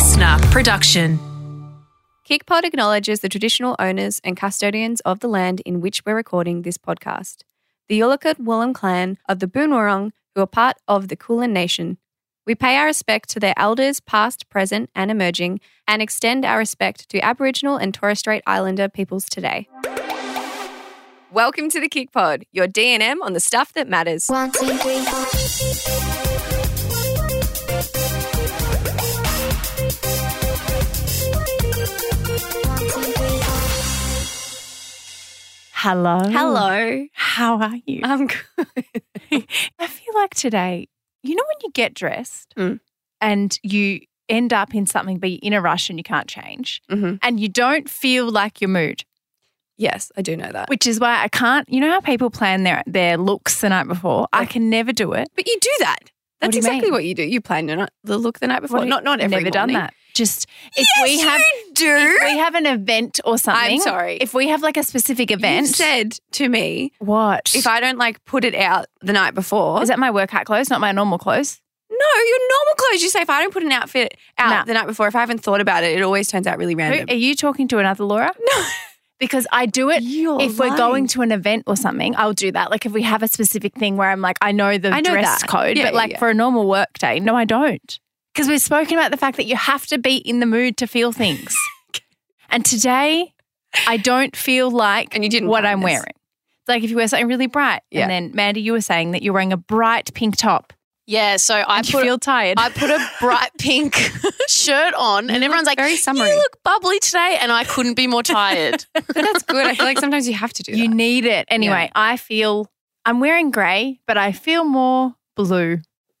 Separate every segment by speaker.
Speaker 1: listener production.
Speaker 2: KickPod acknowledges the traditional owners and custodians of the land in which we're recording this podcast, the Yalukit Willam clan of the Boonwurrung, who are part of the Kulin Nation. We pay our respect to their elders, past, present, and emerging, and extend our respect to Aboriginal and Torres Strait Islander peoples today. Welcome to the KickPod, your D&M on the stuff that matters.
Speaker 3: One, two, three, four.
Speaker 4: Hello.
Speaker 2: Hello.
Speaker 4: How are you?
Speaker 2: I'm good.
Speaker 4: I feel like today, you know, when you get dressed
Speaker 2: Mm.
Speaker 4: and you end up in something, but you're in a rush and you can't change,
Speaker 2: Mhm.
Speaker 4: and you don't feel like your mood,
Speaker 2: Yes, I do know that.
Speaker 4: which is why I can't. You know how people plan their their looks the night before? I can never do it.
Speaker 2: But you do that. That's
Speaker 4: do
Speaker 2: exactly
Speaker 4: mean?
Speaker 2: what you do. You plan the, look the night before.
Speaker 4: What
Speaker 2: not not every
Speaker 4: never done that. Just if
Speaker 2: Yes,
Speaker 4: we have
Speaker 2: do.
Speaker 4: if we have an event or something.
Speaker 2: I'm sorry.
Speaker 4: If we have like a specific event, You
Speaker 2: said to me,
Speaker 4: what?
Speaker 2: if I don't like put it out the night before,
Speaker 4: is that my workout clothes, not my normal clothes?
Speaker 2: no, your normal clothes. You say if I don't put an outfit out
Speaker 4: Nah.
Speaker 2: the night before, if I haven't thought about it, it always turns out really
Speaker 4: Who,
Speaker 2: random.
Speaker 4: are you talking to another Laura?
Speaker 2: No.
Speaker 4: Because I do it
Speaker 2: You're
Speaker 4: if we're going to an event or something, I'll do that. Like if we have a specific thing where I'm like, I know the
Speaker 2: I know
Speaker 4: dress
Speaker 2: that.
Speaker 4: code,
Speaker 2: Yeah,
Speaker 4: but like
Speaker 2: yeah.
Speaker 4: for a normal work day, no, I don't. Because we've spoken about the fact that you have to be in the mood to feel things. and today, I don't feel like
Speaker 2: And you didn't
Speaker 4: what I'm
Speaker 2: this.
Speaker 4: wearing. It's like if you wear something really bright,
Speaker 2: Yeah.
Speaker 4: and then Mandy, you were saying that you're wearing a bright pink top.
Speaker 5: Yeah, so I put
Speaker 4: feel tired.
Speaker 5: I put a bright pink shirt on, and everyone's like,
Speaker 2: very summery.
Speaker 5: "You look bubbly today," and I couldn't be more tired.
Speaker 2: but that's good. I feel like sometimes you have to do it.
Speaker 4: you
Speaker 2: that.
Speaker 4: need it anyway. I feel I'm wearing grey, but I feel more blue.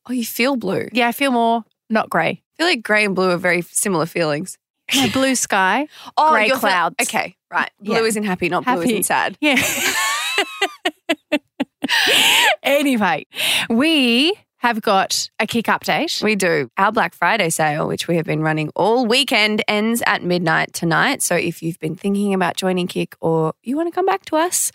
Speaker 2: Oh, you feel blue.
Speaker 4: Yeah, I feel more not grey.
Speaker 2: I feel like grey and blue are very similar feelings.
Speaker 4: No, blue sky.
Speaker 2: Oh,
Speaker 4: Grey
Speaker 2: fe-
Speaker 4: clouds.
Speaker 2: okay, right. Blue
Speaker 4: Yeah.
Speaker 2: isn't happy, not blue isn't sad.
Speaker 4: Yeah. anyway, we have got a KIC update.
Speaker 2: We do. Our Black Friday sale, which we have been running all weekend, ends at midnight tonight. So if you've been thinking about joining KIC or you want to come back to us,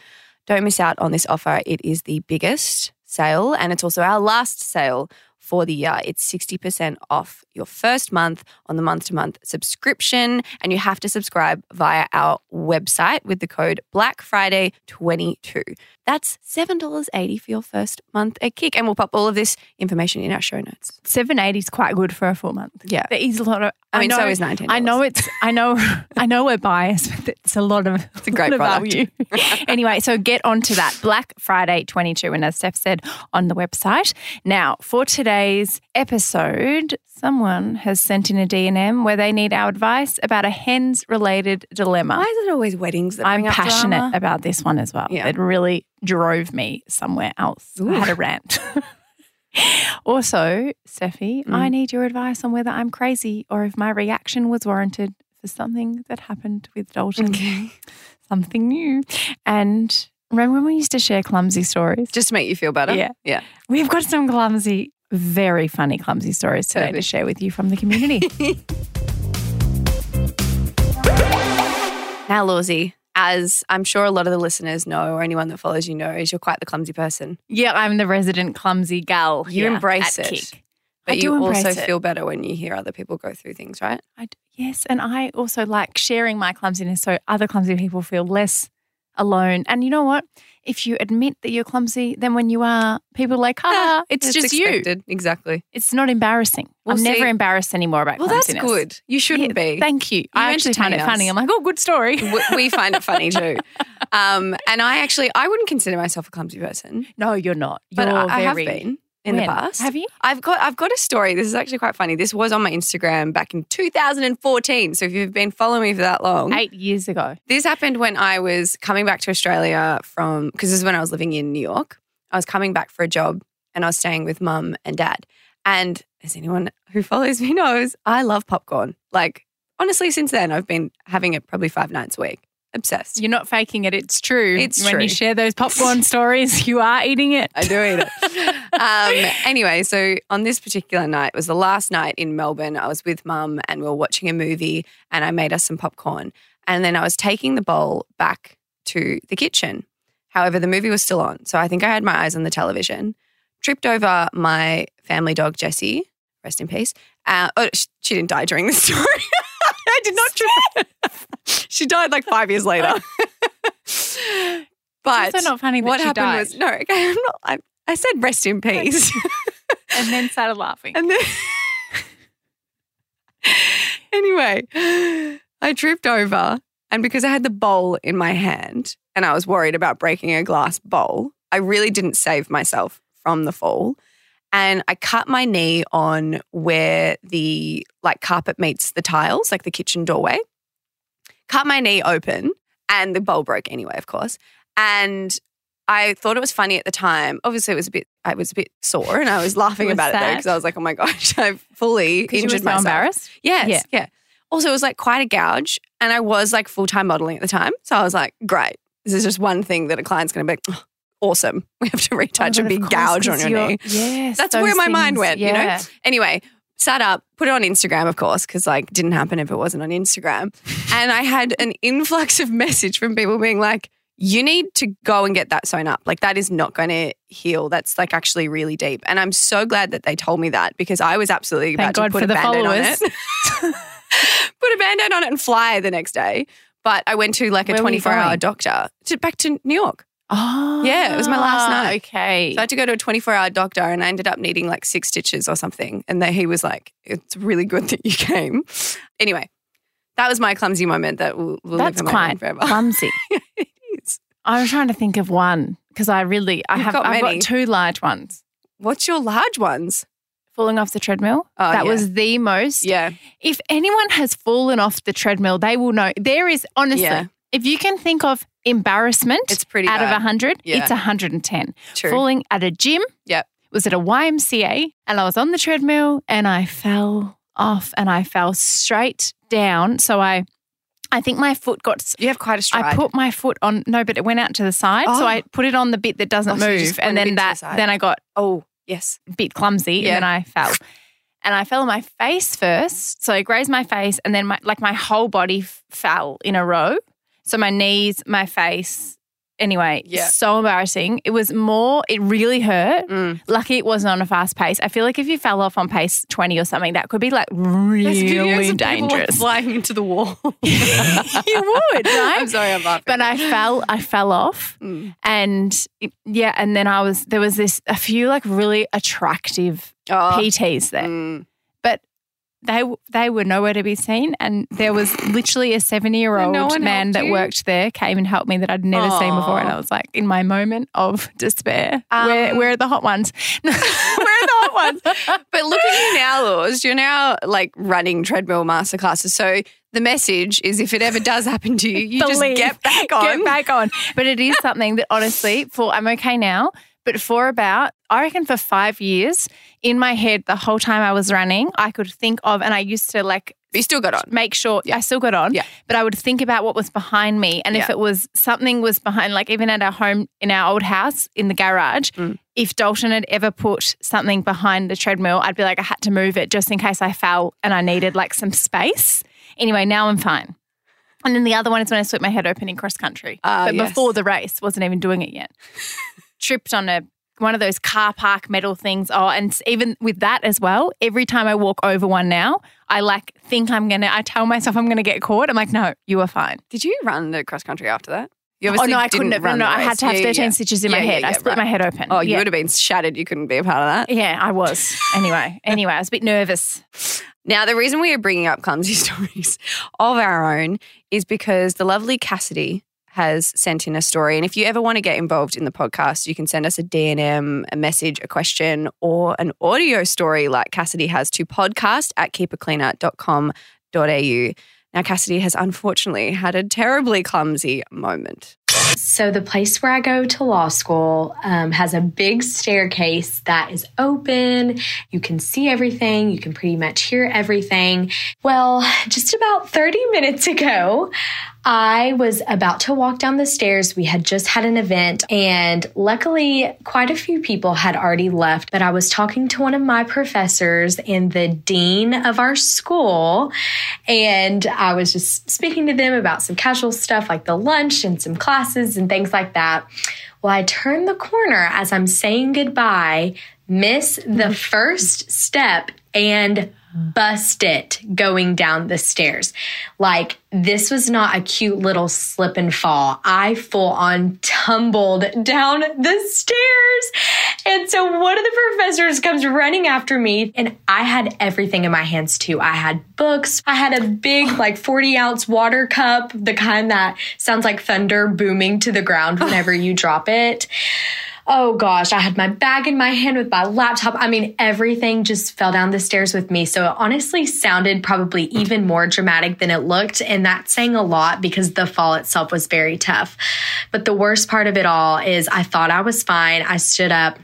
Speaker 2: don't miss out on this offer. It is the biggest sale and it's also our last sale for the year. It's 60% off your first month on the month to month subscription. And you have to subscribe via our website with the code Black Friday 22. That's $7.80 for your first month at KIC. And we'll pop all of this information in our show notes.
Speaker 4: 780 is quite good for a full month.
Speaker 2: Yeah.
Speaker 4: There is a lot of
Speaker 2: I mean,
Speaker 4: know,
Speaker 2: so is $19.
Speaker 4: I know it's I know I know we're biased, but it's a lot of it's
Speaker 2: a great product.
Speaker 4: value. anyway, so get onto that Black Friday 22 and as Steph said on the website. Now, for today's episode, someone has sent in a D&M where they need our advice about a hens related dilemma.
Speaker 2: Why is it always weddings that
Speaker 4: I'm passionate
Speaker 2: drama?
Speaker 4: about this one as well.
Speaker 2: Yeah.
Speaker 4: It really drove me somewhere else. I had a rant. also, Steffi,
Speaker 2: Mm.
Speaker 4: I need your advice on whether I'm crazy or if my reaction was warranted for something that happened with Dalton.
Speaker 2: Okay.
Speaker 4: Something new. And remember when we used to share clumsy stories?
Speaker 2: Just to make you feel better.
Speaker 4: Yeah.
Speaker 2: Yeah.
Speaker 4: We've got some clumsy, very funny clumsy stories today to share with you from the community.
Speaker 2: Now, Lawsy, as I'm sure a lot of the listeners know, or anyone that follows you knows, you're quite the clumsy person.
Speaker 4: yeah, I'm the resident clumsy gal.
Speaker 2: You
Speaker 4: here
Speaker 2: embrace
Speaker 4: at
Speaker 2: it.
Speaker 4: Kick.
Speaker 2: But
Speaker 4: I
Speaker 2: you also
Speaker 4: it.
Speaker 2: feel better when you hear other people go through things, right?
Speaker 4: I d- yes, and I also like sharing my clumsiness so other clumsy people feel less alone. And you know what? If you admit that you're clumsy, then when you are, people are like, ah, it's, just you.
Speaker 2: Exactly.
Speaker 4: It's not embarrassing.
Speaker 2: Well,
Speaker 4: I'm never
Speaker 2: see-
Speaker 4: embarrassed anymore about
Speaker 2: Well, that's
Speaker 4: clumsiness.
Speaker 2: good. You shouldn't
Speaker 4: Yeah,
Speaker 2: be.
Speaker 4: Thank you. I actually find it funny. I'm like, oh, good story.
Speaker 2: we, we find it funny too. Um, and I actually, I wouldn't consider myself a clumsy person,
Speaker 4: no, you're not. You're
Speaker 2: but I, I have
Speaker 4: very-
Speaker 2: been in
Speaker 4: When?
Speaker 2: the past.
Speaker 4: Have you?
Speaker 2: I've got I've got a story. This is actually quite funny. This was on my Instagram back in 2014. So if you've been following me for that long,
Speaker 4: Eight years ago.
Speaker 2: this happened when I was coming back to Australia from because this is when I was living in New York. I was coming back for a job and I was staying with mum and dad. And as anyone who follows me knows, I love popcorn. Like honestly, since then I've been having it probably five nights a week. Obsessed.
Speaker 4: You're not faking it. It's true.
Speaker 2: It's
Speaker 4: when
Speaker 2: true.
Speaker 4: you share those popcorn stories, you are eating it.
Speaker 2: I do eat it. um, anyway, so on this particular night, it was the last night in Melbourne. I was with mum and we were watching a movie and I made us some popcorn. And then I was taking the bowl back to the kitchen. However, the movie was still on. So I think I had my eyes on the television, tripped over my family dog, Jessie, rest in peace. Uh, oh, she didn't die during the story. I did not trip. she died like five years later. Oh. but
Speaker 4: also not funny
Speaker 2: what
Speaker 4: she
Speaker 2: happened
Speaker 4: died.
Speaker 2: was no. Okay, I'm not. I, I said rest in peace,
Speaker 4: and then started laughing.
Speaker 2: and then anyway, I tripped over, and because I had the bowl in my hand, and I was worried about breaking a glass bowl, I really didn't save myself from the fall. And I cut my knee on where the like carpet meets the tiles, like the kitchen doorway. Cut my knee open, and the bowl broke anyway, of course. And I thought it was funny at the time. Obviously, it was a bit. I was a bit sore, and I was laughing
Speaker 4: was
Speaker 2: about it though because I was like, "Oh my gosh, I've fully
Speaker 4: you were
Speaker 2: injured
Speaker 4: so
Speaker 2: myself."
Speaker 4: embarrassed.
Speaker 2: Yes,
Speaker 4: Yeah.
Speaker 2: yeah. Also, it was like quite a gouge, and I was like full time modeling at the time, so I was like, "Great, this is just one thing that a client's going to be like, "Oh, awesome. We have to retouch
Speaker 4: Oh,
Speaker 2: a big
Speaker 4: course,
Speaker 2: gouge on your knee."
Speaker 4: Yes.
Speaker 2: That's where my mind
Speaker 4: things.
Speaker 2: went, you know? Anyway, sat up, put it on Instagram, of course, because like didn't happen if it wasn't on Instagram. and I had an influx of message from people being like, you need to go and get that sewn up. Like that is not going to heal. That's like actually really deep. And I'm so glad that they told me that because I was absolutely
Speaker 4: Thank
Speaker 2: about
Speaker 4: God
Speaker 2: to put
Speaker 4: for
Speaker 2: a
Speaker 4: the
Speaker 2: band-aid on it. put a band-aid on it and fly the next day. But I went to like a
Speaker 4: Where
Speaker 2: 24 hour doctor to back to New York.
Speaker 4: Oh,
Speaker 2: Yeah, it was my last ah, night.
Speaker 4: Okay.
Speaker 2: So I had to go to a 24 hour doctor and I ended up needing like six stitches or something. And then he was like, it's really good that you came. Anyway, that was my clumsy moment that will, will
Speaker 4: That's
Speaker 2: live in
Speaker 4: quite
Speaker 2: forever.
Speaker 4: clumsy.
Speaker 2: it is.
Speaker 4: I was trying to think of one because I really I
Speaker 2: You've
Speaker 4: have
Speaker 2: got
Speaker 4: I've
Speaker 2: many.
Speaker 4: got two large ones.
Speaker 2: What's your large ones?
Speaker 4: Falling off the treadmill.
Speaker 2: Oh,
Speaker 4: that
Speaker 2: yeah.
Speaker 4: was the most.
Speaker 2: Yeah.
Speaker 4: If anyone has fallen off the treadmill, they will know. There is honestly,
Speaker 2: Yeah.
Speaker 4: if you can think of embarrassment
Speaker 2: It's pretty
Speaker 4: out of
Speaker 2: bad.
Speaker 4: 100,
Speaker 2: Yeah.
Speaker 4: it's 110.
Speaker 2: True.
Speaker 4: Falling at a gym.
Speaker 2: Yep.
Speaker 4: Was at a YMCA and I was on the treadmill and I fell off and I fell straight down. So I I think my foot got
Speaker 2: You have quite a stride.
Speaker 4: I put my foot on no, but it went out to the side.
Speaker 2: Oh.
Speaker 4: So I oh. put it on the bit that doesn't
Speaker 2: Oh,
Speaker 4: move.
Speaker 2: went
Speaker 4: And then
Speaker 2: to the
Speaker 4: that then I got
Speaker 2: oh, yes.
Speaker 4: bit clumsy
Speaker 2: Yeah.
Speaker 4: and then I fell. And I fell on my face first. So I grazed my face and then my like my whole body f- fell in a row. So my knees, my face. Anyway,
Speaker 2: Yeah.
Speaker 4: so embarrassing. It was more, it really hurt.
Speaker 2: Mm.
Speaker 4: Lucky it wasn't on a fast pace. I feel like if you fell off on pace 20 or something, that could be like really dangerous.
Speaker 2: flying into the wall.
Speaker 4: you would, right?
Speaker 2: I'm sorry, I'm laughing.
Speaker 4: but I fell, I fell off,
Speaker 2: Mm.
Speaker 4: and it- yeah, and then I was there was this a few like really attractive
Speaker 2: Oh,
Speaker 4: PTs there,
Speaker 2: mm.
Speaker 4: They they were nowhere to be seen, and there was literally a seventy year
Speaker 2: And no
Speaker 4: old man that
Speaker 2: you?
Speaker 4: worked there came and helped me that I'd never seen before, and I was like in my moment of despair, where
Speaker 2: Um,
Speaker 4: where are the hot ones? where are the hot ones?
Speaker 2: But look at you now, Laws. You're now like running treadmill masterclasses. So the message is if it ever does happen to you, you just get back on.
Speaker 4: Get back on. But it is something that honestly, for I'm okay now, but for about I reckon for five years in my head, the whole time I was running, I could think of, and I used to like
Speaker 2: You still got on.
Speaker 4: make sure I still got on.
Speaker 2: Yeah.
Speaker 4: But I would think about what was behind me. And if it was something was behind, like even at our home in our old house in the garage,
Speaker 2: Mm.
Speaker 4: if Dalton had ever put something behind the treadmill, I'd be like, I had to move it just in case I fell and I needed like some space. Anyway, now I'm fine. And then the other one is when I split my head open in cross country.
Speaker 2: Ah,
Speaker 4: but
Speaker 2: yes.
Speaker 4: before the race, wasn't even doing it yet. Tripped on a one of those car park metal things. Oh, and even with that as well, every time I walk over one now, I like think I'm gonna. I tell myself I'm gonna get caught. I'm like, no, you are fine.
Speaker 2: Did you run the cross country after that? You
Speaker 4: Oh
Speaker 2: obviously
Speaker 4: no, I couldn't have.
Speaker 2: Run
Speaker 4: no, I had to have
Speaker 2: Yeah, yeah,
Speaker 4: 13
Speaker 2: yeah.
Speaker 4: stitches in my
Speaker 2: Yeah, yeah,
Speaker 4: head. I split
Speaker 2: right.
Speaker 4: my head open.
Speaker 2: Oh, you would have been shattered. You couldn't be a part of that.
Speaker 4: Yeah, I was. Anyway, anyway, I was a bit nervous.
Speaker 2: Now, the reason we are bringing up clumsy stories of our own is because the lovely Cassidy has sent in a story. And if you ever want to get involved in the podcast, you can send us a D&M, a message, a question, or an audio story like Cassidy has to podcast at keepitcleaner.com.au. Now, Cassidy has unfortunately had a terribly clumsy moment.
Speaker 1: So, the place where I go to law school um, has a big staircase that is open. You can see everything, you can pretty much hear everything. Well, just about 30 minutes ago, I was about to walk down the stairs. We had just had an event, and luckily, quite a few people had already left. But I was talking to one of my professors and the dean of our school, and I was just speaking to them about some casual stuff like the lunch and some classes and things like that. Well, I turn the corner as I'm saying goodbye. Miss the first step and bust it going down the stairs. Like this was not a cute little slip and fall. I full on tumbled down the stairs. And so one of the professors comes running after me and I had everything in my hands too. I had books. I had a big like 40 ounce water cup, the kind that sounds like thunder booming to the ground whenever you drop it oh gosh, I had my bag in my hand with my laptop. I mean, everything just fell down the stairs with me. So it honestly sounded probably even more dramatic than it looked. And that's saying a lot because the fall itself was very tough. But the worst part of it all is I thought I was fine. I stood up.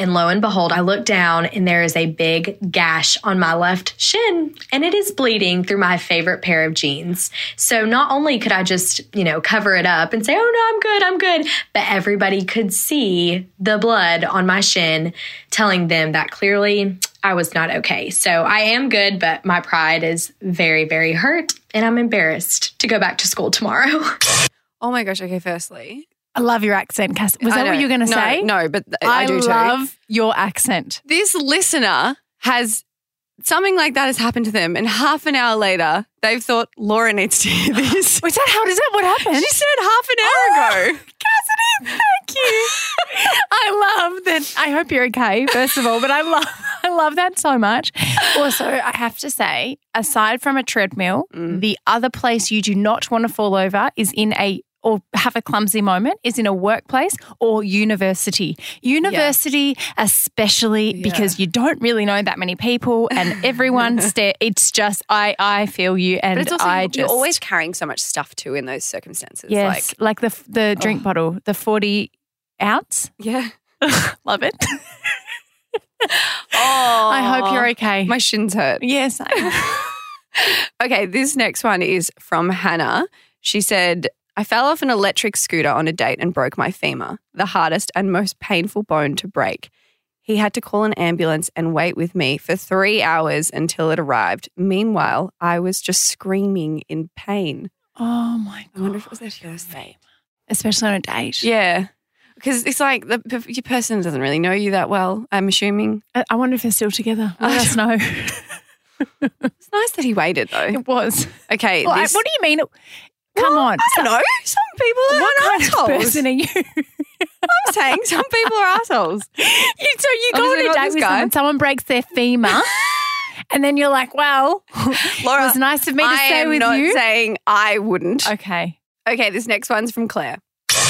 Speaker 1: And lo and behold, I look down and there is a big gash on my left shin and it is bleeding through my favorite pair of jeans. So not only could I just, you know, cover it up and say, oh no, I'm good, I'm good, but everybody could see the blood on my shin, telling them that clearly I was not okay. So I am good, but my pride is very, very hurt and I'm embarrassed to go back to school tomorrow.
Speaker 2: Oh my gosh. Okay, firstly.
Speaker 4: I love your accent, Cass. Was that what you were going to
Speaker 2: No,
Speaker 4: say?
Speaker 2: No, but I,
Speaker 4: I,
Speaker 2: do too.
Speaker 4: love your accent.
Speaker 2: this listener has something like that has happened to them, and half an hour later, they've thought Laura needs to hear this.
Speaker 4: Was that how does that what happened?
Speaker 2: she said half an hour ago.
Speaker 4: Cassidy, thank you. I love that. I hope you're okay, first of all, but I love I love that so much. Also, I have to say, aside from a treadmill,
Speaker 2: Mm.
Speaker 4: the other place you do not want to fall over is in a or have a clumsy moment is in a workplace or university. University, especially because you don't really know that many people and everyone stare. It's just I I feel you and
Speaker 2: But it's also
Speaker 4: I
Speaker 2: you're
Speaker 4: just
Speaker 2: always carrying so much stuff too in those circumstances.
Speaker 4: yes like, the the drink bottle the forty ounce.
Speaker 2: Yeah.
Speaker 4: Love it.
Speaker 2: Oh,
Speaker 4: I hope you're okay.
Speaker 2: My shins hurt.
Speaker 4: yes. I-
Speaker 2: Okay, this next one is from Hannah. She said, I fell off an electric scooter on a date and broke my femur, the hardest and most painful bone to break. He had to call an ambulance and wait with me for three hours until it arrived. Meanwhile, I was just screaming in pain.
Speaker 4: oh my God.
Speaker 2: I wonder if it was their first date.
Speaker 4: Especially on a date.
Speaker 2: Yeah. Because it's like the your person doesn't really know you that well, I'm assuming.
Speaker 4: I I wonder if they're still together. Let us know.
Speaker 2: It's nice that he waited though.
Speaker 4: it was.
Speaker 2: Okay.
Speaker 4: Well, I- what do you mean? Come on.
Speaker 2: I don't know. Some people are
Speaker 4: What kind of
Speaker 2: assholes.
Speaker 4: person are you?
Speaker 2: I'm saying some people are assholes.
Speaker 4: you so you go
Speaker 2: Obviously
Speaker 4: on a date with
Speaker 2: guy.
Speaker 4: someone, someone breaks their femur, and then you're like, "Well,
Speaker 2: Laura,
Speaker 4: it was nice of me to
Speaker 2: I
Speaker 4: stay
Speaker 2: am
Speaker 4: with
Speaker 2: not
Speaker 4: you."
Speaker 2: saying I wouldn't.
Speaker 4: okay.
Speaker 2: Okay, this next one's from Claire.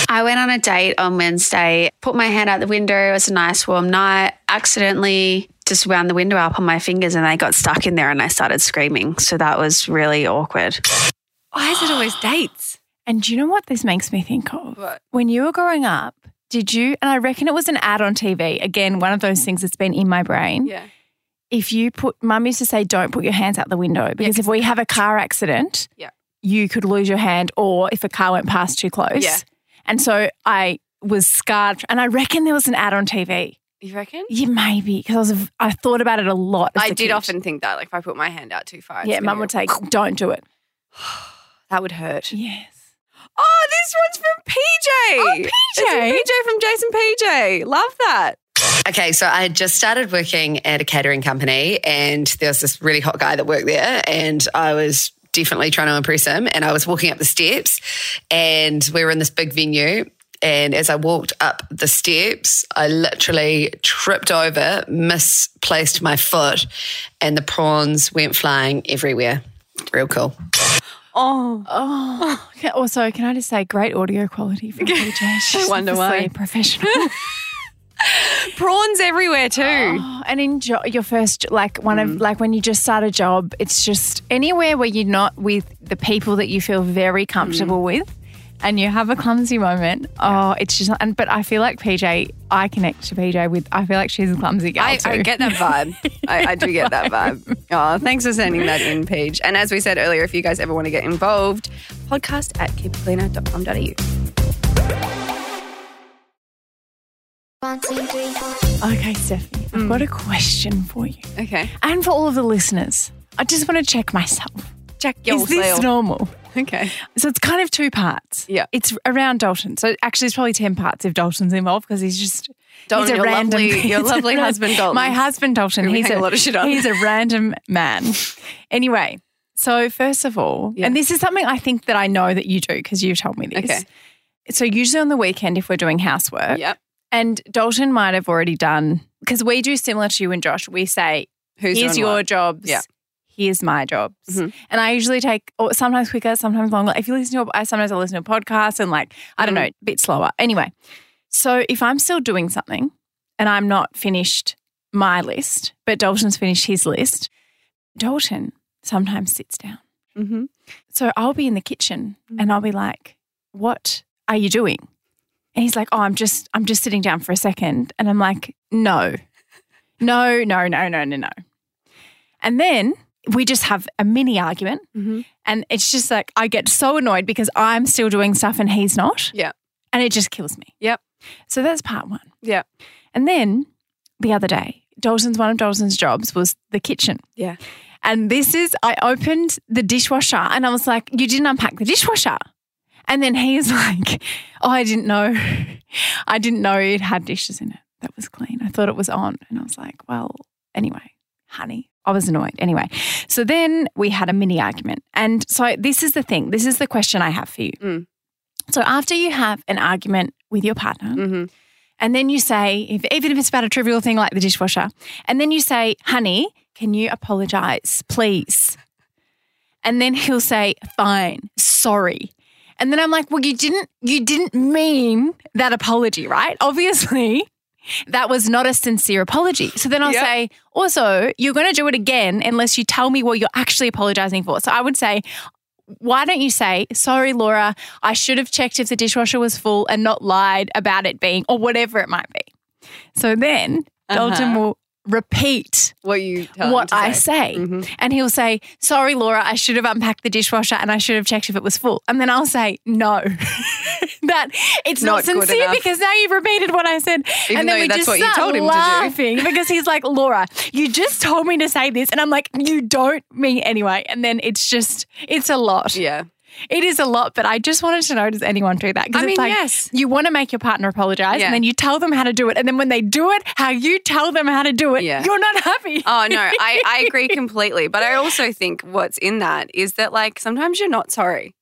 Speaker 5: I went on a date on Wednesday, put my hand out the window. It was a nice warm night. Accidentally just wound the window up on my fingers and they got stuck in there and I started screaming. So that was really awkward.
Speaker 2: Why is it always dates?
Speaker 4: And do you know what this makes me think of?
Speaker 2: What?
Speaker 4: When you were growing up, did you? And I reckon it was an ad on TV. Again, one of those things that's been in my brain.
Speaker 2: Yeah.
Speaker 4: if you put mum used to say don't put your hands out the window because
Speaker 2: 'cause
Speaker 4: if we have a car accident
Speaker 2: Yeah.
Speaker 4: you could lose your hand or if a car went past too close
Speaker 2: Yeah.
Speaker 4: and so i was scarred and i reckon there was an ad on tv
Speaker 2: You reckon?
Speaker 4: yeah maybe because i was i thought about it a lot
Speaker 2: I did
Speaker 4: kid.
Speaker 2: often think that. Like if I put my hand out too far.
Speaker 4: yeah mum would say don't do it
Speaker 2: That would hurt.
Speaker 4: yes
Speaker 2: Oh, this one's from PJ.
Speaker 4: Oh,
Speaker 2: It's
Speaker 4: PJ.
Speaker 2: from PJ from Jason PJ. Love that.
Speaker 6: Okay, so I had just started working at a catering company, and there was this really hot guy that worked there, and I was definitely trying to impress him. And I was walking up the steps, and we were in this big venue. And as I walked up the steps, I literally tripped over, misplaced my foot, and the prawns went flying everywhere. Real cool.
Speaker 2: Oh,
Speaker 4: oh okay. also can i just say great audio quality from PJ. She's
Speaker 2: wonder why.
Speaker 4: professional
Speaker 2: prawns everywhere too.
Speaker 4: Oh, and enjoy your first like one
Speaker 2: Mm.
Speaker 4: of like when you just start a job it's just anywhere where you're not with the people that you feel very comfortable
Speaker 2: Mm.
Speaker 4: with and you have a clumsy moment oh it's just and but i feel like pj i connect to pj with i feel like she's a clumsy girl
Speaker 2: I,
Speaker 4: too.
Speaker 2: I get that vibe. I, I do get that vibe. Oh, thanks for sending that in, Paige. And as we said earlier, if you guys ever want to get involved, podcast at keepitcleaner.com.au.
Speaker 3: One, two, three, four.
Speaker 4: okay stephanie i've hmm. got a question for you
Speaker 2: Okay.
Speaker 4: and for all of the listeners i just want to check myself
Speaker 2: Check
Speaker 4: is this normal
Speaker 2: Okay.
Speaker 4: So it's kind of two parts.
Speaker 2: Yeah.
Speaker 4: It's around Dalton. So actually, it's probably 10 parts if Dalton's involved because he's just,
Speaker 2: Dalton,
Speaker 4: he's a
Speaker 2: your
Speaker 4: random.
Speaker 2: lovely- your lovely husband, Dalton.
Speaker 4: My husband Dalton. He's
Speaker 2: hang a lot of shit on.
Speaker 4: He's a random man. Anyway, so first of all,
Speaker 2: Yeah.
Speaker 4: and this is something I think that I know that you do because you've told me this.
Speaker 2: Okay.
Speaker 4: So usually on the weekend, if we're doing housework,
Speaker 2: Yep.
Speaker 4: and Dalton might have already done because we do similar to you and Josh. We say,
Speaker 2: Who's
Speaker 4: "Here's your
Speaker 2: what?
Speaker 4: jobs."
Speaker 2: Yeah.
Speaker 4: Here's my jobs,
Speaker 2: Mhm.
Speaker 4: and I usually take or sometimes quicker, sometimes longer. If you listen to, a, I sometimes I listen to a podcast and like I don't
Speaker 2: Mhm.
Speaker 4: know, a bit slower. Anyway, so if I'm still doing something and I'm not finished my list, but Dalton's finished his list, Dalton sometimes sits down.
Speaker 2: Mhm.
Speaker 4: So I'll be in the kitchen and I'll be like, "What are you doing?" And he's like, "Oh, I'm just I'm just sitting down for a second. And I'm like, "No. No, no, no, no, no, no." And then we just have a mini argument
Speaker 2: Mhm.
Speaker 4: and it's just like I get so annoyed because I'm still doing stuff and he's not.
Speaker 2: Yeah.
Speaker 4: And it just kills me.
Speaker 2: Yep.
Speaker 4: So that's part 1.
Speaker 2: Yeah.
Speaker 4: And then the other day, Dalton's one of Dalton's jobs was the kitchen.
Speaker 2: Yeah.
Speaker 4: And this is, I opened the dishwasher and I was like, You didn't unpack the dishwasher. And then he's like, Oh, I didn't know. I didn't know it had dishes in it that was clean. I thought it was on. And I was like, Well, anyway, honey, I was annoyed. Anyway, so then we had a mini argument. And so this is the thing this is the question I have for you.
Speaker 2: Mm.
Speaker 4: So after you have an argument with your partner,
Speaker 2: Mhm.
Speaker 4: and then you say, if, even if it's about a trivial thing like the dishwasher, and then you say, honey, can you apologize, please? And then he'll say, fine, sorry. And then I'm like, well, you didn't, you didn't mean that apology, right? Obviously, that was not a sincere apology. So then I'll
Speaker 2: Yep.
Speaker 4: say, also, you're going to do it again unless you tell me what you're actually apologizing for. So I would say, why don't you say, sorry, Laura, I should have checked if the dishwasher was full and not lied about it being, or whatever it might be. So then Dalton
Speaker 2: Uh-huh.
Speaker 4: will repeat
Speaker 2: What you
Speaker 4: what
Speaker 2: to
Speaker 4: I
Speaker 2: say.
Speaker 4: say.
Speaker 2: Mhm.
Speaker 4: And he'll say, sorry, Laura, I should have unpacked the dishwasher and I should have checked if it was full. And then I'll say, no. that it's not,
Speaker 2: Not
Speaker 4: sincere because now you've repeated what I said.
Speaker 2: Even
Speaker 4: and then we just start
Speaker 2: told him to do.
Speaker 4: laughing because he's like, Laura, you just told me to say this. And I'm like, you don't mean anyway. And then it's just, it's a lot.
Speaker 2: Yeah.
Speaker 4: It is a lot, but I just wanted to know does anyone do that? 'Cause
Speaker 2: I
Speaker 4: it's
Speaker 2: mean,
Speaker 4: like,
Speaker 2: yes.
Speaker 4: You want to make your partner apologize
Speaker 2: Yeah.
Speaker 4: and then you tell them how to do it. And then when they do it, how you tell them how to do it,
Speaker 2: Yeah.
Speaker 4: you're not happy.
Speaker 2: Oh no, I, I agree completely. But I also think what's in that is that like sometimes you're not sorry.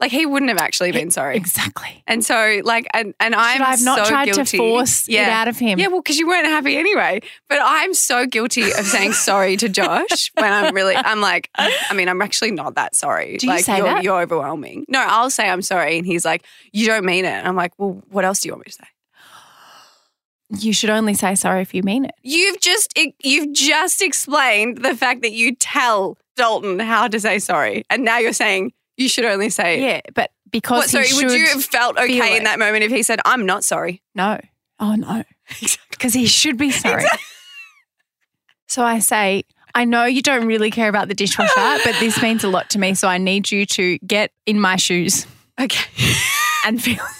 Speaker 2: Like he wouldn't have actually been sorry.
Speaker 4: Exactly.
Speaker 2: And so like and, and I'm
Speaker 4: I've not
Speaker 2: so
Speaker 4: tried
Speaker 2: guilty.
Speaker 4: to force it out of him?
Speaker 2: Yeah, well, because you weren't happy anyway. But I'm so guilty of saying sorry to Josh when I'm really I'm like, I mean, I'm actually not that sorry.
Speaker 4: Do you
Speaker 2: like
Speaker 4: say
Speaker 2: you're,
Speaker 4: that?
Speaker 2: you're overwhelming. No, I'll say I'm sorry. And he's like, You don't mean it. And I'm like, Well, what else do you want me to say?
Speaker 4: You should only say sorry if you mean it.
Speaker 2: You've just you've just explained the fact that you tell Dalton how to say sorry, and now you're saying you should only say.
Speaker 4: Yeah, but because
Speaker 2: What, sorry,
Speaker 4: he
Speaker 2: would
Speaker 4: should
Speaker 2: you have felt
Speaker 4: feel
Speaker 2: okay in
Speaker 4: it.
Speaker 2: that moment if he said, "I'm not sorry"?
Speaker 4: no. Oh no, because he should be sorry. So I say, I know you don't really care about the dishwasher, but this means a lot to me. So I need you to get in my shoes
Speaker 2: Okay.
Speaker 4: and feel.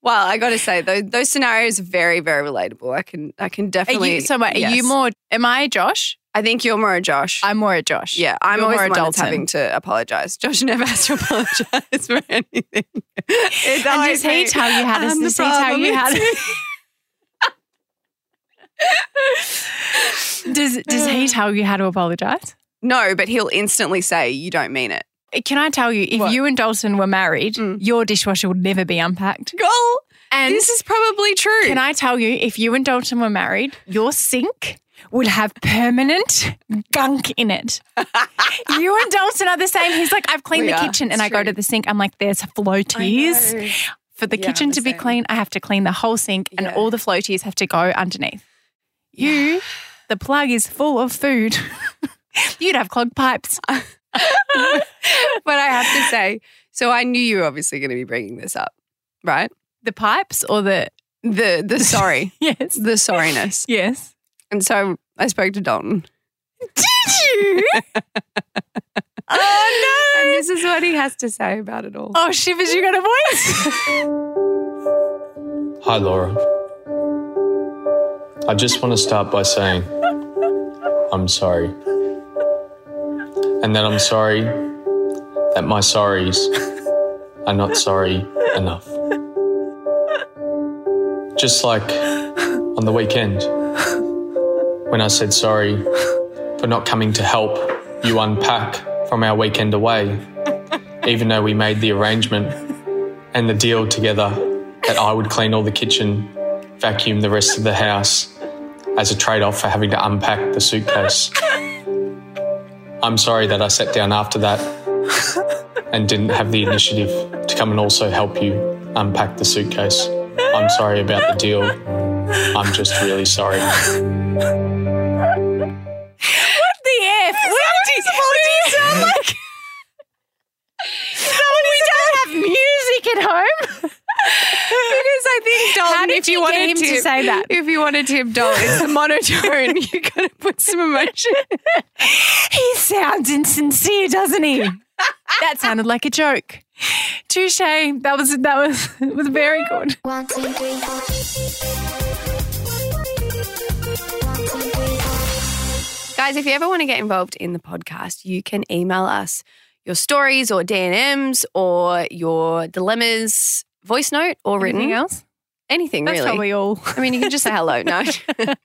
Speaker 2: Well, I got to say those those scenarios are very very relatable. I can I can
Speaker 4: Are
Speaker 2: definitely.
Speaker 4: you, so wait, are you more? Am I Josh?
Speaker 2: I think you're more a Josh.
Speaker 4: I'm more a Josh.
Speaker 2: yeah, I'm
Speaker 4: You're
Speaker 2: always
Speaker 4: more
Speaker 2: the
Speaker 4: a
Speaker 2: one that's having to apologize. Josh never has to apologize for anything. It's
Speaker 4: And he
Speaker 2: me.
Speaker 4: tell you how to?
Speaker 2: I'm the
Speaker 4: Does he tell you how
Speaker 2: it's
Speaker 4: to? Does Does he tell you how to apologize?
Speaker 2: No, but he'll instantly say, "You don't mean it."
Speaker 4: Can I tell you, if
Speaker 2: What?
Speaker 4: you and Dalton were married,
Speaker 2: Mm.
Speaker 4: your dishwasher would never be unpacked.
Speaker 2: Goal.
Speaker 4: And
Speaker 2: This is probably true.
Speaker 4: can I tell you, if you and Dalton were married, your sink would have permanent gunk in it. you and Dalton are the same. He's like, I've cleaned
Speaker 2: We
Speaker 4: the
Speaker 2: are.
Speaker 4: kitchen, and
Speaker 2: It's
Speaker 4: I go to the sink. I'm like, there's floaties. For the
Speaker 2: Yeah,
Speaker 4: kitchen
Speaker 2: I'm
Speaker 4: to
Speaker 2: the
Speaker 4: be clean, I have to clean the whole sink, and all the floaties have to go underneath. You, the plug is full of food. You'd have clogged pipes.
Speaker 2: but I have to say, so I knew you were obviously going to be bringing this up, right?
Speaker 4: The pipes or the
Speaker 2: The the sorry,
Speaker 4: yes,
Speaker 2: the sorriness,
Speaker 4: yes.
Speaker 2: And so I spoke to Dalton,
Speaker 4: Did you? oh no!
Speaker 2: and this is what he has to say about it all.
Speaker 4: Oh, shivers! You got a voice.
Speaker 7: Hi, Laura. I just want to start by saying I'm sorry. And that I'm sorry that my sorries are not sorry enough. Just like on the weekend. When I said sorry for not coming to help you unpack from our weekend away, even though we made the arrangement and the deal together that I would clean all the kitchen, vacuum the rest of the house as a trade off for having to unpack the suitcase. I'm sorry that I sat down after that and didn't have the initiative to come and also help you unpack the suitcase. I'm sorry about the deal. I'm just really sorry.
Speaker 4: What the F. Where do you, where sound like? we don't have music at home.
Speaker 2: Because I think Dalton,
Speaker 4: How did
Speaker 2: if you,
Speaker 4: you get
Speaker 2: wanted
Speaker 4: him to
Speaker 2: to
Speaker 4: say that?
Speaker 2: if you wanted to Dalton, it's the monotone. you got to put some emotion.
Speaker 4: He sounds insincere, doesn't he? that sounded like a joke. Touche. That was that was was very good.
Speaker 3: One, two, three, four.
Speaker 2: Guys, if you ever want to get involved in the podcast, you can email us your stories or D&Ms or your dilemmas, voice note or written. Mm-hmm.
Speaker 4: Anything else?
Speaker 2: Anything
Speaker 4: That's
Speaker 2: really.
Speaker 4: probably all.
Speaker 2: I mean, you can just say hello. No. to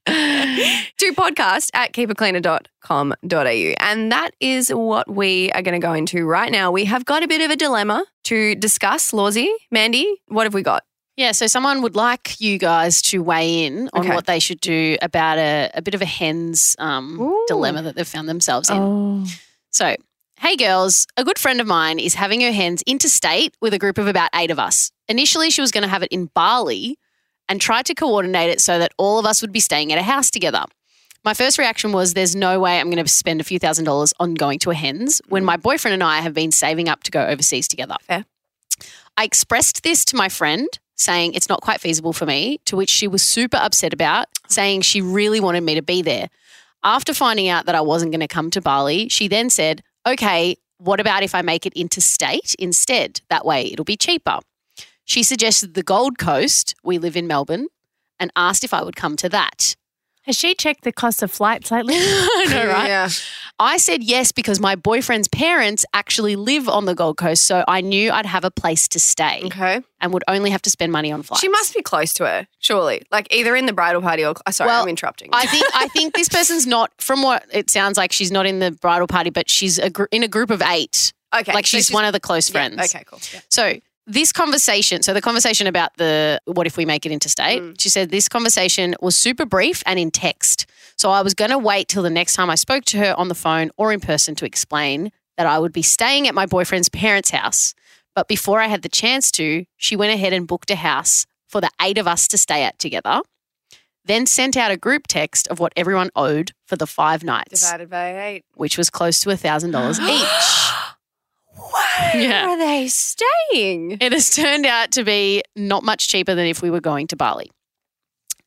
Speaker 2: podcast at keepitcleaner.com.au. And that is what we are going to go into right now. We have got a bit of a dilemma to discuss. Lawsy, Mandy, what have we got?
Speaker 8: Yeah, so someone would like you guys to weigh in on
Speaker 2: Okay.
Speaker 8: what they should do about a, a bit of a hen's um, dilemma that they've found themselves in.
Speaker 4: Oh.
Speaker 8: So, hey girls, a good friend of mine is having her hens interstate with a group of about eight of us. Initially, she was going to have it in Bali and tried to coordinate it so that all of us would be staying at a house together. My first reaction was there's no way I'm going to spend a few thousand dollars on going to a hens when my boyfriend and I have been saving up to go overseas together.
Speaker 2: Fair.
Speaker 8: I expressed this to my friend, saying it's not quite feasible for me, to which she was super upset about, saying she really wanted me to be there. After finding out that I wasn't going to come to Bali, she then said, okay, what about if I make it interstate instead? That way it'll be cheaper. She suggested the Gold Coast, we live in Melbourne, and asked if I would come to that.
Speaker 4: Has she checked the cost of flights lately?
Speaker 8: I know, right?
Speaker 2: Yeah.
Speaker 8: I said yes because my boyfriend's parents actually live on the Gold Coast, so I knew I'd have a place to stay
Speaker 2: Okay.
Speaker 8: and would only have to spend money on flights.
Speaker 2: She must be close to her, surely. Like either in the bridal party or. Sorry,
Speaker 8: Well,
Speaker 2: I'm interrupting.
Speaker 8: I think I think this person's not. From what it sounds like, she's not in the bridal party, but she's a gr- in a group of eight.
Speaker 2: okay.
Speaker 8: like
Speaker 2: so
Speaker 8: she's, one of the close
Speaker 2: yeah,
Speaker 8: friends.
Speaker 2: Okay, cool. Yeah.
Speaker 8: So this conversation, so the conversation about the what if we make it interstate,
Speaker 2: Mm.
Speaker 8: she said this conversation was super brief and in text. So I was going to wait till the next time I spoke to her on the phone or in person to explain that I would be staying at my boyfriend's parents' house. But before I had the chance to, she went ahead and booked a house for the eight of us to stay at together. Then sent out a group text of what everyone owed for the five nights,
Speaker 2: Divided by eight.
Speaker 8: which was close to a thousand dollars each.
Speaker 2: Where
Speaker 8: Yeah.
Speaker 2: are they staying?
Speaker 8: It has turned out to be not much cheaper than if we were going to Bali.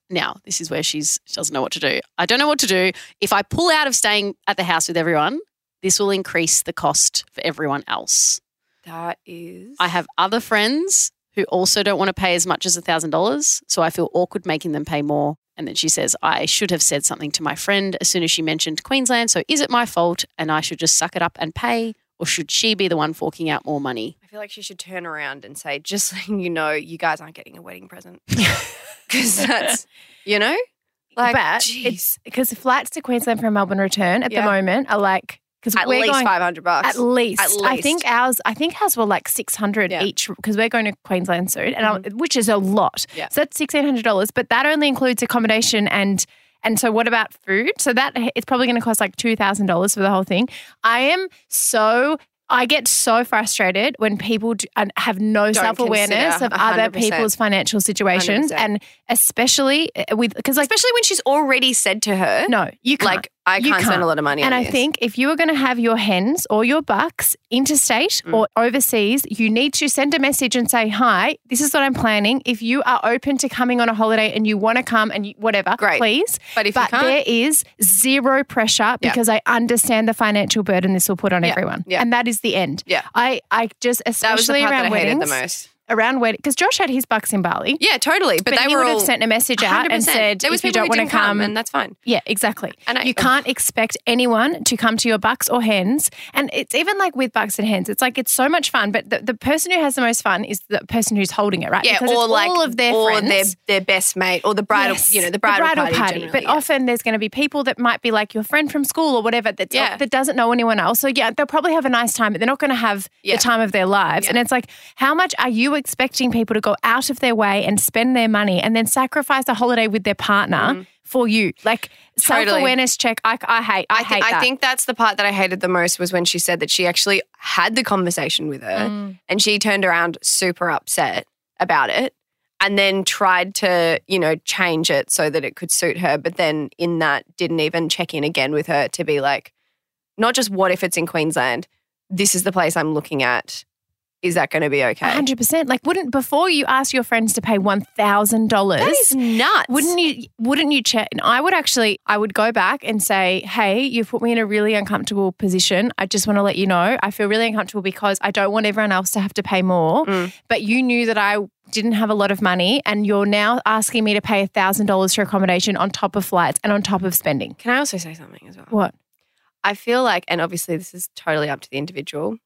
Speaker 8: Now, this is where she's she doesn't know what to do. I don't know what to do. If I pull out of staying at the house with everyone, this will increase the cost for everyone else.
Speaker 2: That is.
Speaker 8: I have other friends who also don't want to pay as much as $1,000, so I feel awkward making them pay more. And then she says, I should have said something to my friend as soon as she mentioned Queensland. So is it my fault and I should just suck it up and pay? Or should she be the one forking out more money?
Speaker 2: I feel like she should turn around and say, just letting you know, you guys aren't getting a wedding present. Because that's, you know? Like,
Speaker 4: but
Speaker 2: jeez.
Speaker 4: because flights to Queensland from Melbourne return at
Speaker 2: Yeah.
Speaker 4: the moment are like because
Speaker 2: at
Speaker 4: we're
Speaker 2: least
Speaker 4: going
Speaker 2: 500 bucks.
Speaker 4: at least.
Speaker 2: At
Speaker 4: I think ours. I think ours were like six hundred
Speaker 2: Yeah. Mm-hmm.
Speaker 4: each because we're going to Queensland soon, and I, which is a lot.
Speaker 2: Yeah.
Speaker 4: So that's sixteen hundred dollars, but that only includes accommodation and. And so, what about food? So that it's probably going to cost like two thousand dollars for the whole thing. I am so I get so frustrated when people do, have no self awareness of other people's financial situations,
Speaker 2: 100%.
Speaker 4: and especially uh, with because like
Speaker 2: Especially when she's already said to her,
Speaker 4: no, you can't.
Speaker 2: like, I
Speaker 4: You
Speaker 2: can't, spend a lot of money
Speaker 4: And I
Speaker 2: this.
Speaker 4: think if you are going to have your hens or your bucks interstate
Speaker 2: Mm.
Speaker 4: or overseas, you need to send a message and say, "Hi, this is what I'm planning. If you are open to coming on a holiday and you want to come and you, whatever,
Speaker 2: Great.
Speaker 4: please."
Speaker 2: But if
Speaker 4: but
Speaker 2: can't-
Speaker 4: there is zero pressure because I understand the financial burden this will put on
Speaker 2: Yeah,
Speaker 4: everyone,
Speaker 2: yeah.
Speaker 4: and that is the end.
Speaker 2: Yeah.
Speaker 4: I I just
Speaker 2: that was the
Speaker 4: especially around
Speaker 2: that I hated
Speaker 4: weddings.
Speaker 2: the most.
Speaker 4: Around wedding because Josh had his bucks in Bali.
Speaker 2: Yeah, totally. But,
Speaker 4: But,
Speaker 2: they
Speaker 4: would
Speaker 2: all
Speaker 4: have sent a message out and
Speaker 2: 100%.
Speaker 4: said,
Speaker 2: there was
Speaker 4: if you don't want to
Speaker 2: come,
Speaker 4: come,
Speaker 2: and that's fine.
Speaker 4: Yeah, exactly.
Speaker 2: And I-
Speaker 4: you can't expect anyone to come to your bucks or hens. And it's even like with bucks and hens, it's like it's so much fun. But the, the person who has the most fun is the person who's holding it, right?
Speaker 2: Yeah,
Speaker 4: Because
Speaker 2: or
Speaker 4: it's
Speaker 2: like
Speaker 4: all of their
Speaker 2: or
Speaker 4: friends.
Speaker 2: their their best mate or the bridal,
Speaker 4: Yes,
Speaker 2: you know, the bridal, party. generally,
Speaker 4: But
Speaker 2: yeah.
Speaker 4: often there's going to be people that might be like your friend from school or whatever that's,
Speaker 2: Yeah.
Speaker 4: that doesn't know anyone else. So yeah, they'll probably have a nice time, but they're not going to have
Speaker 2: Yeah.
Speaker 4: the time of their lives. And it's like, how much are you expecting people to go out of their way and spend their money and then sacrifice a holiday with their partner for you? Like.
Speaker 2: Totally.
Speaker 4: self awareness check. I, I hate. I,
Speaker 2: I,
Speaker 4: hate
Speaker 2: I think that's the part that I hated the most was when she said that she actually had the conversation with her
Speaker 4: Mm.
Speaker 2: and she turned around super upset about it and then tried to, you know, change it so that it could suit her. But then in that, didn't even check in again with her to be like, not just what if it's in Queensland, this is the place I'm looking at. Is that going to be okay?
Speaker 4: hundred percent. Like, wouldn't before you ask your friends to pay one thousand dollars?
Speaker 2: That is nuts.
Speaker 4: Wouldn't you? Wouldn't you check? And I would actually, I would go back and say, "Hey, you've put me in a really uncomfortable position. I just want to let you know I feel really uncomfortable because I don't want everyone else to have to pay more.
Speaker 2: Mm.
Speaker 4: But you knew that I didn't have a lot of money, and you're now asking me to pay thousand dollars for accommodation on top of flights and on top of spending.
Speaker 2: Can I also say something as well?
Speaker 4: What?
Speaker 2: I feel like, and obviously this is totally up to the individual,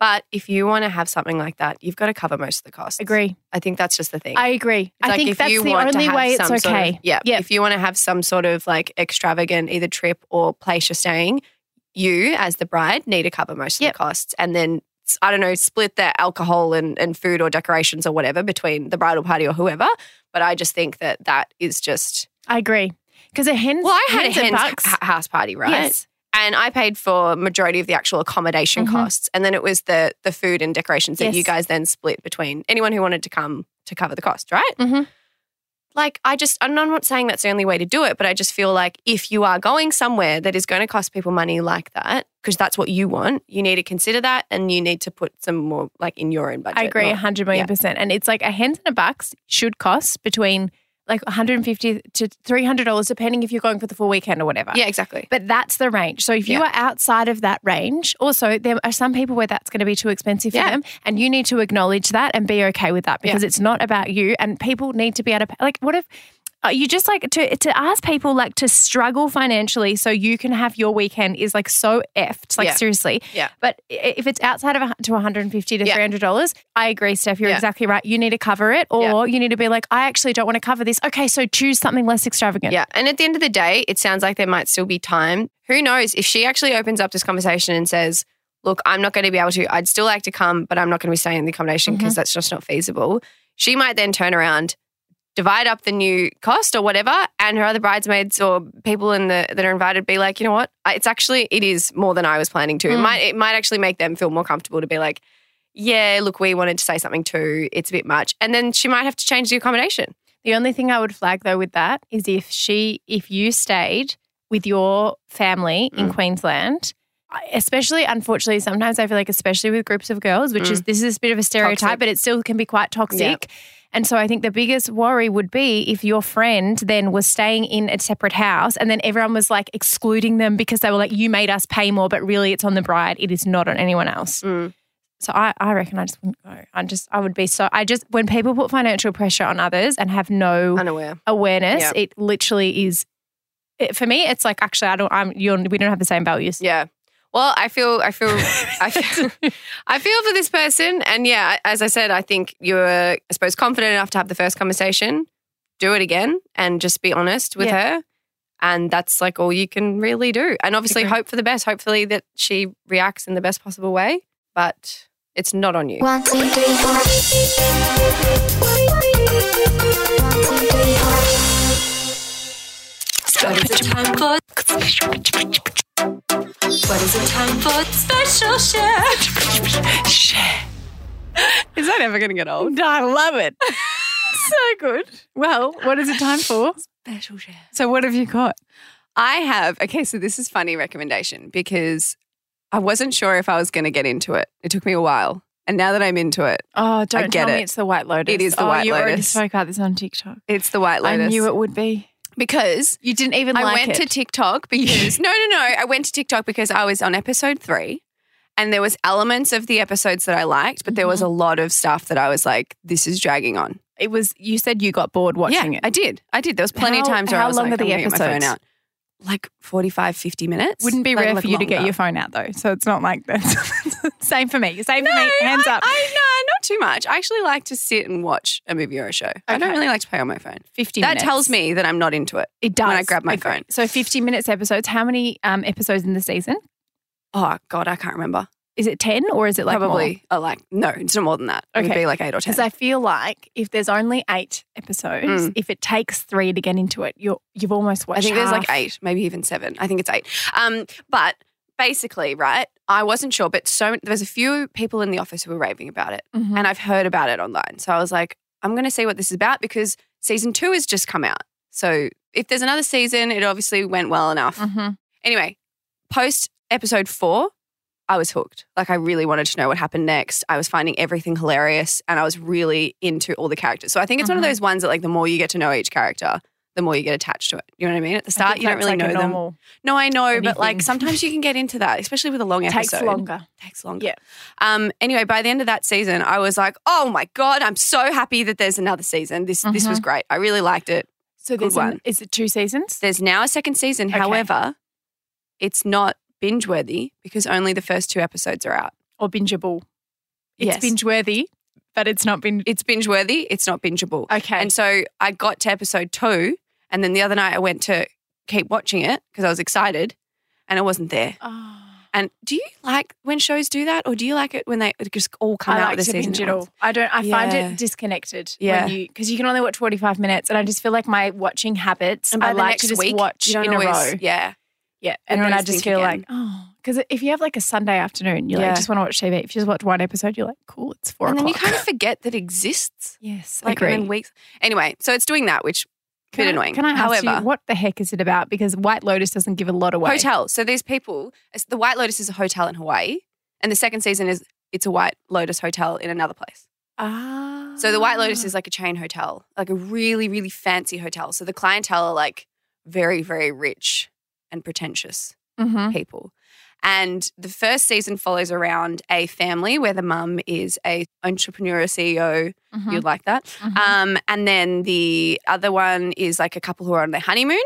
Speaker 2: but if you want to have something like that, you've got to cover most of the costs.
Speaker 4: Agree.
Speaker 2: I think that's just the thing.
Speaker 4: I agree.
Speaker 2: It's
Speaker 4: I
Speaker 2: like
Speaker 4: think
Speaker 2: if
Speaker 4: that's
Speaker 2: you
Speaker 4: the only way it's
Speaker 2: some sort of-
Speaker 4: okay.
Speaker 2: yeah.
Speaker 4: Yep.
Speaker 2: If you want to have some sort of like extravagant either trip or place you're staying, you as the bride need to cover most of
Speaker 4: Yep.
Speaker 2: the costs. And then I don't know, split the alcohol and, and food or decorations or whatever between the bridal party or whoever. But I just think that that is just
Speaker 4: I agree. Because a hen.
Speaker 2: well, I had a
Speaker 4: hen's
Speaker 2: house party, right?
Speaker 4: Yes.
Speaker 2: And I paid for majority of the actual accommodation
Speaker 4: Mhm.
Speaker 2: costs, and then it was the the food and decorations that
Speaker 4: Yes.
Speaker 2: you guys then split between anyone who wanted to come to cover the cost, right?
Speaker 4: Mhm.
Speaker 2: Like I just, I'm not saying that's the only way to do it, but I just feel like if you are going somewhere that is going to cost people money like that, because that's what you want, you need to consider that, and you need to put some more like in your own budget.
Speaker 4: I agree, 100 million
Speaker 2: yeah.
Speaker 4: percent. And it's like a hens and a bucks should cost between like 150 to $300, depending if you're going for the full weekend or whatever.
Speaker 2: Yeah, exactly.
Speaker 4: But that's the range. So if you
Speaker 2: Yeah.
Speaker 4: are outside of that range, also there are some people where that's going to be too expensive for them, and you need to acknowledge that and be okay with that because it's not about you. And people need to be able to like, what if Uh, you just like to to ask people like to struggle financially so you can have your weekend is like so effed. Like
Speaker 2: Yeah.
Speaker 4: seriously.
Speaker 2: Yeah.
Speaker 4: But if it's outside of to 150 to 300 dollars, I agree, Steph. You're exactly right. You need to cover it, or you need to be like, I actually don't want to cover this. Okay, so choose something less extravagant.
Speaker 2: Yeah. And at the end of the day, it sounds like there might still be time. Who knows if she actually opens up this conversation and says, Look, I'm not going to be able to, I'd still like to come, but I'm not going to be staying in the accommodation because mm-hmm. that's just not feasible. She might then turn around, divide up the new cost or whatever, and her other bridesmaids or people in the that are invited be like, you know what? It's actually it is more than I was planning to. It
Speaker 4: Mm.
Speaker 2: might it might actually make them feel more comfortable to be like, yeah, look, we wanted to say something too. It's a bit much, and then she might have to change the accommodation.
Speaker 4: The only thing I would flag though with that is if she, if you stayed with your family in
Speaker 2: Mm.
Speaker 4: Queensland, especially unfortunately, sometimes I feel like, especially with groups of girls, which is this is a bit of a stereotype,
Speaker 2: Mm. Toxic.
Speaker 4: but it still can be quite toxic.
Speaker 2: Yeah.
Speaker 4: And so I think the biggest worry would be if your friend then was staying in a separate house and then everyone was like excluding them because they were like, you made us pay more, but really it's on the bride. It is not on anyone else.
Speaker 2: Mm.
Speaker 4: So I, I reckon I just wouldn't go. I just, I would be so, I just, when people put financial pressure on others and have no
Speaker 2: Unaware.
Speaker 4: awareness,
Speaker 2: Yeah.
Speaker 4: it literally is, it, for me, it's like, actually, I don't, I'm, you're, we don't have the same values.
Speaker 2: Yeah. Well, I feel, I feel, I feel, I feel for this person, and yeah, as I said, I think you're, I suppose, confident enough to have the first conversation. Do it again, and just be honest with her, and that's like all you can really do. And obviously,
Speaker 4: Agree.
Speaker 2: hope for the best. Hopefully, that she reacts in the best possible way, but it's not on you.
Speaker 3: One, two, three, four. One, two, three, four.
Speaker 9: What is it time for? For? Special share.
Speaker 2: Is that ever going to get old?
Speaker 4: I love it. so good. Well, what is it time for?
Speaker 2: Special share.
Speaker 4: So, what have you got?
Speaker 2: I have. Okay, so this is funny recommendation because I wasn't sure if I was going to get into it. It took me a while, and now that I'm into it,
Speaker 4: Oh, don't
Speaker 2: get
Speaker 4: tell me
Speaker 2: it.
Speaker 4: it's the White Lotus.
Speaker 2: It is the
Speaker 4: oh,
Speaker 2: White
Speaker 4: you already spoke about this on TikTok.
Speaker 2: it's the White Lotus.
Speaker 4: I knew it would be.
Speaker 2: Because
Speaker 4: You didn't even
Speaker 2: I
Speaker 4: like
Speaker 2: went
Speaker 4: it.
Speaker 2: to TikTok because no, no, no. I went to TikTok because I was on episode three, And there was elements of the episodes that I liked, but there was a
Speaker 4: Mm-hmm.
Speaker 2: lot of stuff that I was like, this is dragging on.
Speaker 4: It was. You said you got bored watching
Speaker 2: yeah,
Speaker 4: it.
Speaker 2: I did. I did. There was plenty of times where
Speaker 4: how
Speaker 2: I was
Speaker 4: long
Speaker 2: like,
Speaker 4: are the
Speaker 2: I'm gonna get my phone
Speaker 4: episodes?
Speaker 2: out. Like 45, 50 minutes.
Speaker 4: Wouldn't be
Speaker 2: Like-
Speaker 4: rare
Speaker 2: like
Speaker 4: for you to get your phone out though. So it's not like that. Same for me. Same for me. Hands
Speaker 2: I,
Speaker 4: up.
Speaker 2: I, no, not too much. I actually like to sit and watch a movie or a show. I don't really like to play on my phone.
Speaker 4: Fifty.
Speaker 2: That
Speaker 4: minutes.
Speaker 2: tells me that I'm not into it.
Speaker 4: it does
Speaker 2: when I grab my phone.
Speaker 4: So fifty minutes episodes. How many um, episodes in the season?
Speaker 2: Oh God, I can't remember.
Speaker 4: Is it ten or is it like
Speaker 2: Probably uh, like no, it's not more than that. It would
Speaker 4: Okay.
Speaker 2: be like eight or ten.
Speaker 4: Because I feel like if there's only eight episodes,
Speaker 2: Mm.
Speaker 4: if it takes three to get into it, you're you've almost watched.
Speaker 2: I think there's like eight, maybe even seven. I think it's eight. Um, but basically, right? I wasn't sure, but so there's a few people in the office who were raving about it,
Speaker 4: Mhm.
Speaker 2: and I've heard about it online. So I was like, I'm going to see what this is about because season two has just come out. So if there's another season, it obviously went well enough.
Speaker 4: Mhm.
Speaker 2: Anyway, post episode four, I was hooked. Like I really wanted to know what happened next. I was finding everything hilarious and I was really into all the characters. So I think it's one of
Speaker 4: Mhm.
Speaker 2: those ones that like the more you get to know each character, the more you get attached to it. You know what I mean? At the start, you don't really
Speaker 4: like
Speaker 2: know them. No, I know, but like sometimes you can get into that, especially with a long episode.
Speaker 4: Takes longer.
Speaker 2: Takes longer.
Speaker 4: Yeah.
Speaker 2: Um. Anyway, by the end of that season, I was like, "Oh my god, I'm so happy that there's another season. This this was
Speaker 4: Mhm.
Speaker 2: great. I really liked it."
Speaker 4: So
Speaker 2: Good
Speaker 4: there's an-
Speaker 2: one.
Speaker 4: is it two seasons?
Speaker 2: There's now a second season.
Speaker 4: Okay.
Speaker 2: However, it's not binge worthy because only the first two episodes are out.
Speaker 4: or bingeable? It's
Speaker 2: Yes.
Speaker 4: binge worthy, but it's not binge.
Speaker 2: It's binge worthy. It's not bingeable.
Speaker 4: Okay.
Speaker 2: And so I got to episode two, and then the other night I went to keep watching it because I was excited, and it wasn't there.
Speaker 4: Oh.
Speaker 2: And do you like when shows do that, or do you like it when they just all come
Speaker 4: I
Speaker 2: out
Speaker 4: like to
Speaker 2: season?
Speaker 4: binge
Speaker 2: at
Speaker 4: it
Speaker 2: once?
Speaker 4: all. I don't. I find it disconnected.
Speaker 2: Yeah.
Speaker 4: When you because you can only watch forty five minutes, and I just feel like my watching habits.
Speaker 2: And by
Speaker 4: I
Speaker 2: the
Speaker 4: like
Speaker 2: next
Speaker 4: to just
Speaker 2: week,
Speaker 4: watch
Speaker 2: you don't
Speaker 4: in
Speaker 2: always,
Speaker 4: a row.
Speaker 2: Yeah,
Speaker 4: Yeah,
Speaker 2: You
Speaker 4: and then I just feel
Speaker 2: again.
Speaker 4: like oh, because if you have like a Sunday afternoon, you're
Speaker 2: Yeah.
Speaker 4: like just want to watch TV. If you just watch one episode, you're like cool, it's four
Speaker 2: and then you kind of forget that it exists.
Speaker 4: yes,
Speaker 2: Like
Speaker 4: agree.
Speaker 2: and weeks. Anyway, so it's doing that, which
Speaker 4: Can
Speaker 2: bit
Speaker 4: I-
Speaker 2: annoying.
Speaker 4: Can I ask
Speaker 2: However,
Speaker 4: you what the heck is it about? Because White Lotus doesn't give a lot away.
Speaker 2: hotel. So these people, the White Lotus is a hotel in Hawaii, and the second season is it's a White Lotus hotel in another place.
Speaker 4: Ah,
Speaker 2: So the White Lotus is like a chain hotel, like a really, really fancy hotel. So the clientele are like very, very rich and pretentious
Speaker 4: Mhm.
Speaker 2: people. And the first season follows around a family where the mum is a entrepreneur, CEO.
Speaker 4: Mhm.
Speaker 2: You'd like that.
Speaker 4: Mhm.
Speaker 2: Um, and then the other one is like a couple who are on their honeymoon.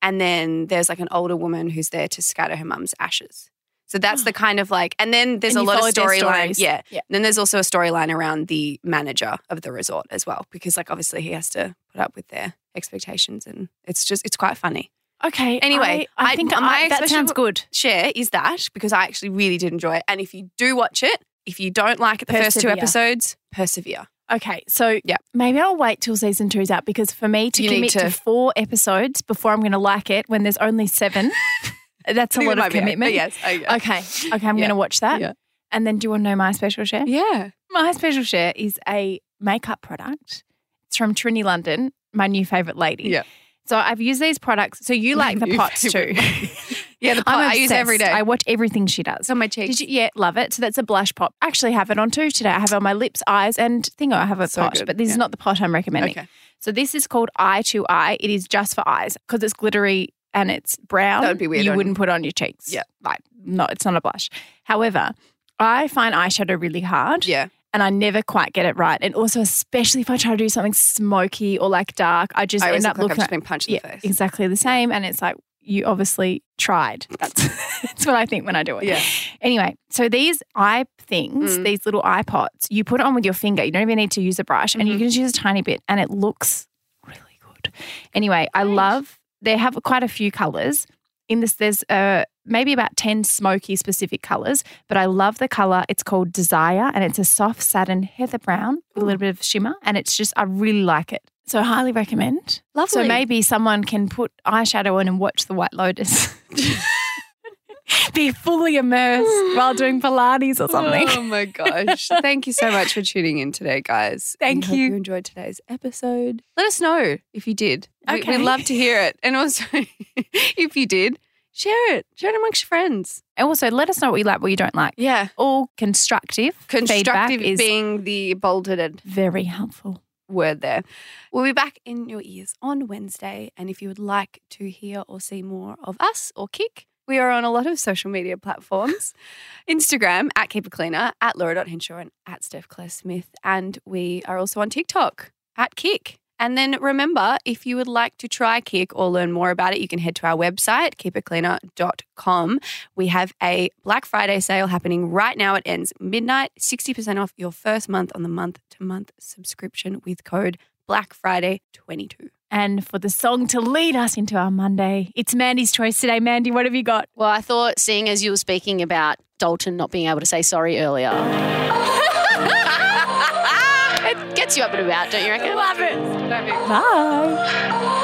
Speaker 2: And then there's like an older woman who's there to scatter her mum's ashes. So that's the kind of like, and then there's
Speaker 4: And
Speaker 2: a lot of
Speaker 4: followed their
Speaker 2: storyline.
Speaker 4: stories.
Speaker 2: Yeah.
Speaker 4: Yeah.
Speaker 2: Then there's also a storyline around the manager of the resort as well, because like obviously he has to put up with their expectations, and it's just it's quite funny.
Speaker 4: Okay.
Speaker 2: Anyway,
Speaker 4: I, I
Speaker 2: I-
Speaker 4: think
Speaker 2: my
Speaker 4: I, that
Speaker 2: special-
Speaker 4: sounds good.
Speaker 2: Share is that because I actually really did enjoy it, and if you do watch it, if you don't like it the first two episodes, persevere.
Speaker 4: Okay, so
Speaker 2: Yeah.
Speaker 4: maybe I'll wait till season two's out because for me to
Speaker 2: You
Speaker 4: commit to,
Speaker 2: to-
Speaker 4: four episodes before I'm going to like it when there's only seven, that's a lot of commitment.
Speaker 2: yes, okay.
Speaker 4: Okay, okay, I'm
Speaker 2: Yeah.
Speaker 4: going to watch that.
Speaker 2: Yeah.
Speaker 4: And then do you want to know my special share?
Speaker 2: Yeah.
Speaker 4: My special share is a makeup product. It's from Trinny London, my new favorite lady.
Speaker 2: Yeah.
Speaker 4: So I've used these products. So you like the pots too.
Speaker 2: Yeah, the pot
Speaker 4: I'm
Speaker 2: I use every day.
Speaker 4: I watch everything she does.
Speaker 2: It's on my cheeks.
Speaker 4: Did you? Yeah, love it. So that's a blush pot. I actually have it on too today. I have it on my lips, eyes, and thingo. I have a
Speaker 2: So
Speaker 4: pot,
Speaker 2: good.
Speaker 4: but this is not the pot I'm recommending.
Speaker 2: Okay.
Speaker 4: So this is called Eye to Eye. It is just for eyes because it's glittery and it's brown.
Speaker 2: That would be weird
Speaker 4: You wouldn't put on your cheeks.
Speaker 2: Yeah.
Speaker 4: like no, it's not a blush. However, I find eyeshadow really hard.
Speaker 2: Yeah.
Speaker 4: And I never quite get it right. And also, especially if I try to do something smoky or like dark, I just
Speaker 2: I
Speaker 4: end up
Speaker 2: look like I've
Speaker 4: looking
Speaker 2: just been punched in
Speaker 4: yeah,
Speaker 2: the face.
Speaker 4: exactly the same. And it's like, you obviously tried. That's, that's what I think when I do it.
Speaker 2: Yeah.
Speaker 4: Anyway, so these eye things,
Speaker 2: Mm.
Speaker 4: these little eye pots, you put it on with your finger. You don't even need to use a brush and you
Speaker 2: Mm-hmm.
Speaker 4: can just use a tiny bit and it looks really good. Anyway, I love, they have quite a few colors. In this, there's uh, maybe about 10 smoky specific colors, but I love the color. It's called Desire and it's a soft satin heather brown with a little oh. bit of shimmer. And it's just, I really like it. So I highly recommend.
Speaker 2: Lovely.
Speaker 4: So maybe someone can put eyeshadow on and watch The White Lotus. Be fully immersed while doing Pilates or something.
Speaker 2: Oh my gosh. Thank you so much for tuning in today, guys.
Speaker 4: Thank
Speaker 2: We hope
Speaker 4: you.
Speaker 2: you enjoyed today's episode. Let us know if you did. We-
Speaker 4: Okay.
Speaker 2: We'd love to hear it. And also, if you did, share it. Share it amongst your friends.
Speaker 4: And also, let us know what you like, what you don't like.
Speaker 2: Yeah.
Speaker 4: All constructive, feedback
Speaker 2: Constructive
Speaker 4: is
Speaker 2: being the bolded and
Speaker 4: very helpful.
Speaker 2: word there. We'll be back in your ears on Wednesday. And if you would like to hear or see more of us or KIC, We are on a lot of social media platforms Instagram at Keep It Cleaner, at Laura.Henshaw, and at Steph Claire Smith. And we are also on TikTok at KIC. And then remember, if you would like to try KIC or learn more about it, you can head to our website, keepitcleaner.com. We have a Black Friday sale happening right now. It ends midnight, 60% off your first month on the month to month subscription with code Black Friday 22.
Speaker 4: And for the song to lead us into our Monday, it's Mandy's choice today. Mandy, what have you got?
Speaker 8: Well, I thought, seeing as you were speaking about Dalton not being able to say sorry earlier, it gets you up and about, don't you reckon?
Speaker 4: Love it. Bye.